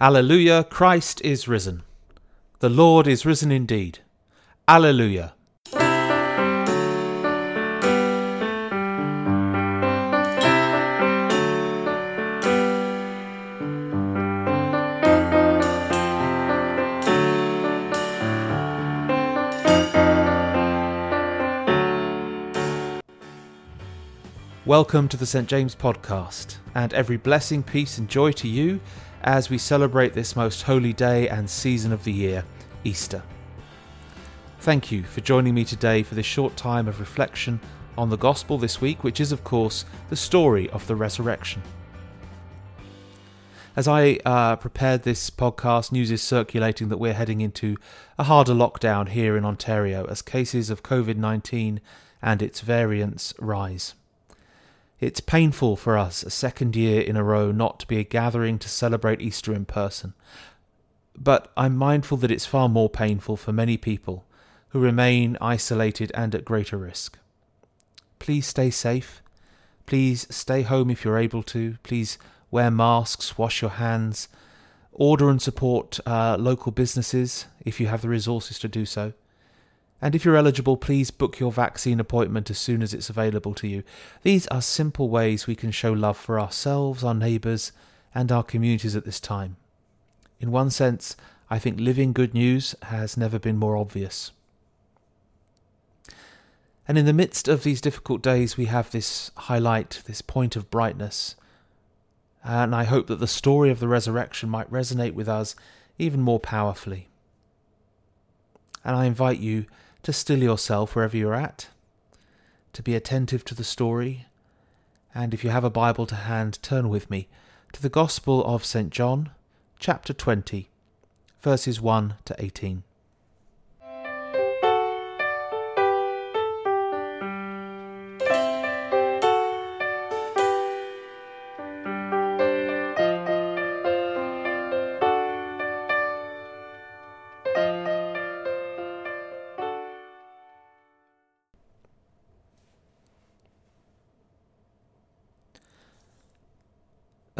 Alleluia, Christ is risen. The Lord is risen indeed. Alleluia. Welcome to the St. James podcast, and every blessing, peace, and joy to you as we celebrate this most holy day and season of the year, Easter. Thank you for joining me today for this short time of reflection on the Gospel this week, which is, of course, the story of the resurrection. As I uh, prepared this podcast, news is circulating that we're heading into a harder lockdown here in Ontario as cases of COVID 19 and its variants rise. It's painful for us, a second year in a row, not to be a gathering to celebrate Easter in person. But I'm mindful that it's far more painful for many people who remain isolated and at greater risk. Please stay safe. Please stay home if you're able to. Please wear masks, wash your hands, order and support uh, local businesses if you have the resources to do so. And if you're eligible, please book your vaccine appointment as soon as it's available to you. These are simple ways we can show love for ourselves, our neighbours, and our communities at this time. In one sense, I think living good news has never been more obvious. And in the midst of these difficult days, we have this highlight, this point of brightness. And I hope that the story of the resurrection might resonate with us even more powerfully. And I invite you to still yourself wherever you're at, to be attentive to the story, and if you have a Bible to hand, turn with me to the Gospel of St. John, chapter 20, verses 1 to 18.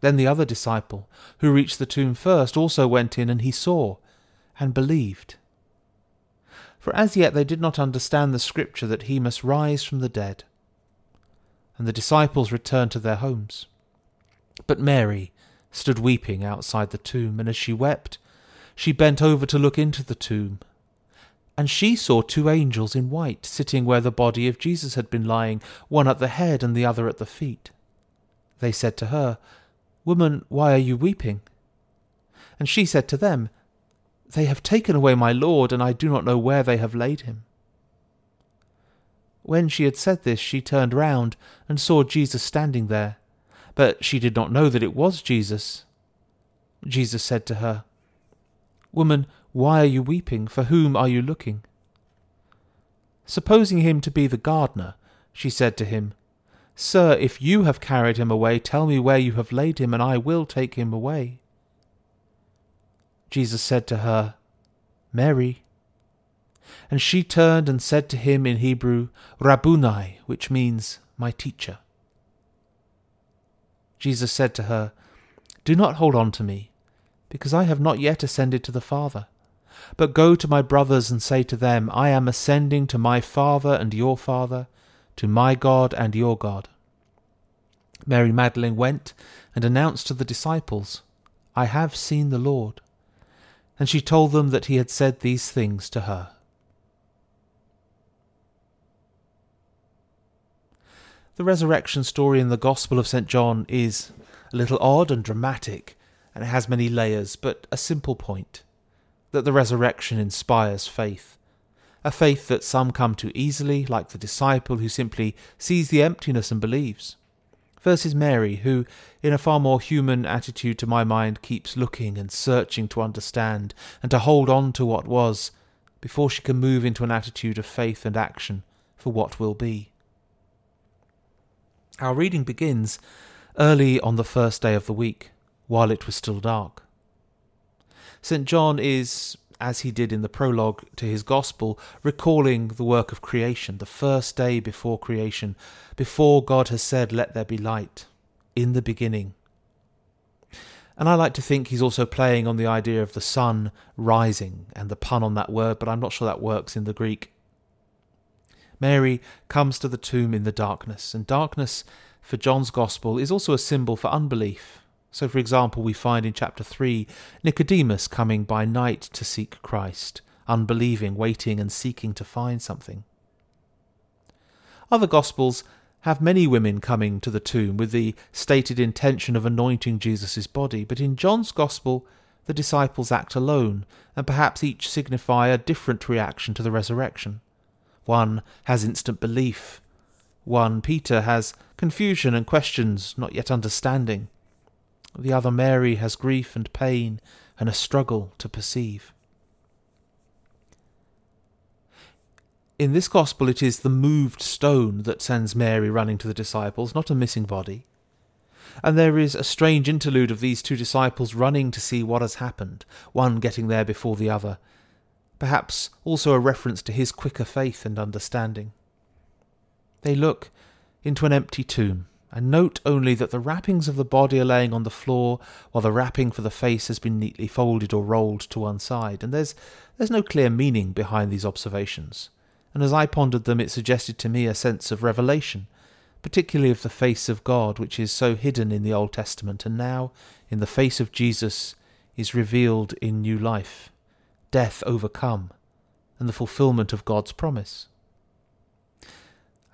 Then the other disciple, who reached the tomb first, also went in, and he saw, and believed. For as yet they did not understand the scripture that he must rise from the dead. And the disciples returned to their homes. But Mary stood weeping outside the tomb, and as she wept, she bent over to look into the tomb. And she saw two angels in white sitting where the body of Jesus had been lying, one at the head and the other at the feet. They said to her, Woman, why are you weeping? And she said to them, They have taken away my Lord, and I do not know where they have laid him. When she had said this, she turned round and saw Jesus standing there, but she did not know that it was Jesus. Jesus said to her, Woman, why are you weeping? For whom are you looking? Supposing him to be the gardener, she said to him, Sir, if you have carried him away, tell me where you have laid him, and I will take him away. Jesus said to her, Mary. And she turned and said to him in Hebrew, Rabboni, which means, my teacher. Jesus said to her, Do not hold on to me, because I have not yet ascended to the Father. But go to my brothers and say to them, I am ascending to my Father and your Father, to my God and your God. Mary Magdalene went and announced to the disciples, I have seen the Lord. And she told them that he had said these things to her. The resurrection story in the Gospel of St. John is a little odd and dramatic, and it has many layers, but a simple point that the resurrection inspires faith. A faith that some come to easily, like the disciple who simply sees the emptiness and believes, versus Mary, who, in a far more human attitude to my mind, keeps looking and searching to understand and to hold on to what was before she can move into an attitude of faith and action for what will be. Our reading begins early on the first day of the week, while it was still dark. St. John is, as he did in the prologue to his Gospel, recalling the work of creation, the first day before creation, before God has said, Let there be light, in the beginning. And I like to think he's also playing on the idea of the sun rising and the pun on that word, but I'm not sure that works in the Greek. Mary comes to the tomb in the darkness, and darkness for John's Gospel is also a symbol for unbelief. So, for example, we find in chapter 3 Nicodemus coming by night to seek Christ, unbelieving, waiting, and seeking to find something. Other Gospels have many women coming to the tomb with the stated intention of anointing Jesus' body, but in John's Gospel, the disciples act alone, and perhaps each signify a different reaction to the resurrection. One has instant belief. One, Peter, has confusion and questions, not yet understanding. The other, Mary, has grief and pain and a struggle to perceive. In this gospel, it is the moved stone that sends Mary running to the disciples, not a missing body. And there is a strange interlude of these two disciples running to see what has happened, one getting there before the other, perhaps also a reference to his quicker faith and understanding. They look into an empty tomb, and note only that the wrappings of the body are laying on the floor, while the wrapping for the face has been neatly folded or rolled to one side, and there's there's no clear meaning behind these observations. And as I pondered them, it suggested to me a sense of revelation, particularly of the face of God, which is so hidden in the Old Testament, and now, in the face of Jesus, is revealed in new life death overcome, and the fulfillment of God's promise.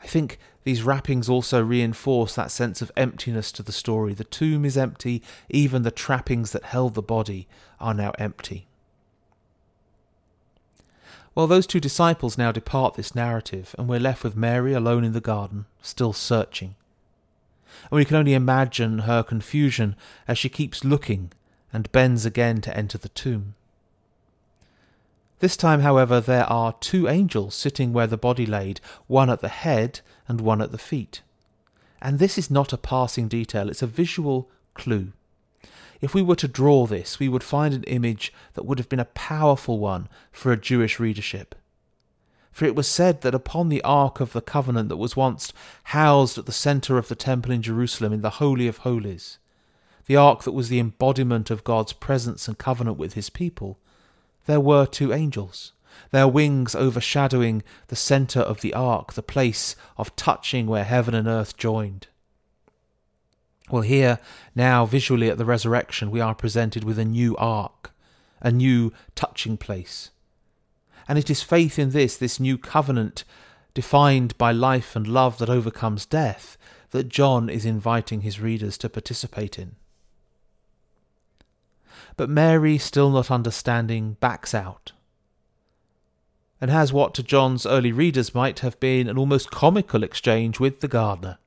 I think these wrappings also reinforce that sense of emptiness to the story. The tomb is empty, even the trappings that held the body are now empty. Well, those two disciples now depart this narrative, and we're left with Mary alone in the garden, still searching. And we can only imagine her confusion as she keeps looking and bends again to enter the tomb. This time, however, there are two angels sitting where the body laid, one at the head and one at the feet. And this is not a passing detail, it's a visual clue. If we were to draw this, we would find an image that would have been a powerful one for a Jewish readership. For it was said that upon the Ark of the Covenant that was once housed at the centre of the temple in Jerusalem in the Holy of Holies, the Ark that was the embodiment of God's presence and covenant with his people, there were two angels, their wings overshadowing the centre of the ark, the place of touching where heaven and earth joined. Well, here, now, visually at the resurrection, we are presented with a new ark, a new touching place. And it is faith in this, this new covenant, defined by life and love that overcomes death, that John is inviting his readers to participate in. But Mary, still not understanding, backs out and has what to John's early readers might have been an almost comical exchange with the gardener.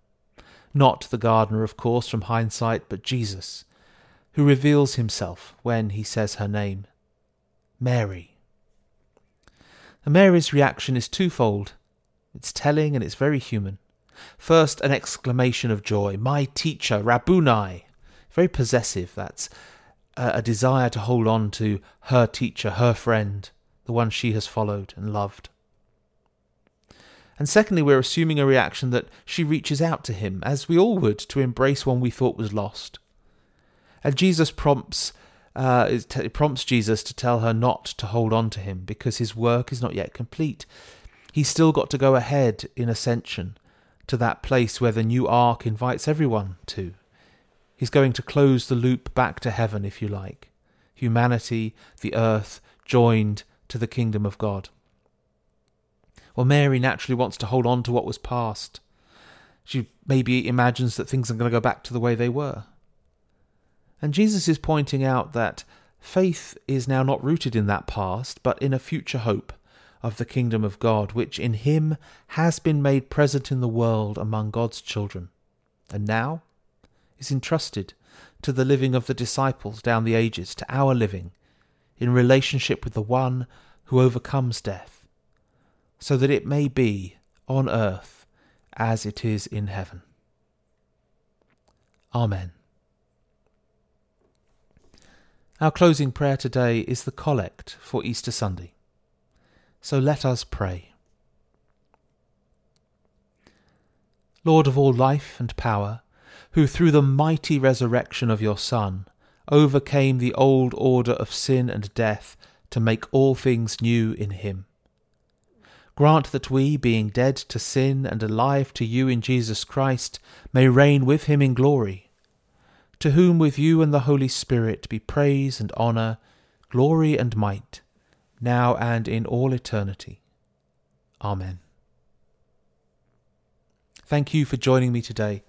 Not the gardener, of course, from hindsight, but Jesus, who reveals himself when he says her name Mary. And Mary's reaction is twofold. It's telling and it's very human. First, an exclamation of joy, My teacher, Rabboni! Very possessive, that's a, desire to hold on to her teacher, her friend, the one she has followed and loved. And secondly, we're assuming a reaction that she reaches out to him, as we all would, to embrace one we thought was lost. And Jesus prompts, uh, prompts Jesus to tell her not to hold on to him because his work is not yet complete. He's still got to go ahead in ascension to that place where the new ark invites everyone to. He's going to close the loop back to heaven, if you like. Humanity, the earth, joined to the kingdom of God. Well, Mary naturally wants to hold on to what was past. She maybe imagines that things are going to go back to the way they were. And Jesus is pointing out that faith is now not rooted in that past, but in a future hope of the kingdom of God, which in him has been made present in the world among God's children, and now is entrusted to the living of the disciples down the ages, to our living, in relationship with the one who overcomes death, so that it may be on earth as it is in heaven. Amen. Our closing prayer today is the collect for Easter Sunday. So let us pray. Lord of all life and power, who through the mighty resurrection of your Son overcame the old order of sin and death to make all things new in him. Grant that we, being dead to sin and alive to you in Jesus Christ, may reign with him in glory to whom with you and the Holy Spirit be praise and honour, glory and might, now and in all eternity. Amen. Thank you for joining me today.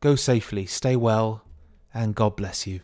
Go safely, stay well, and God bless you.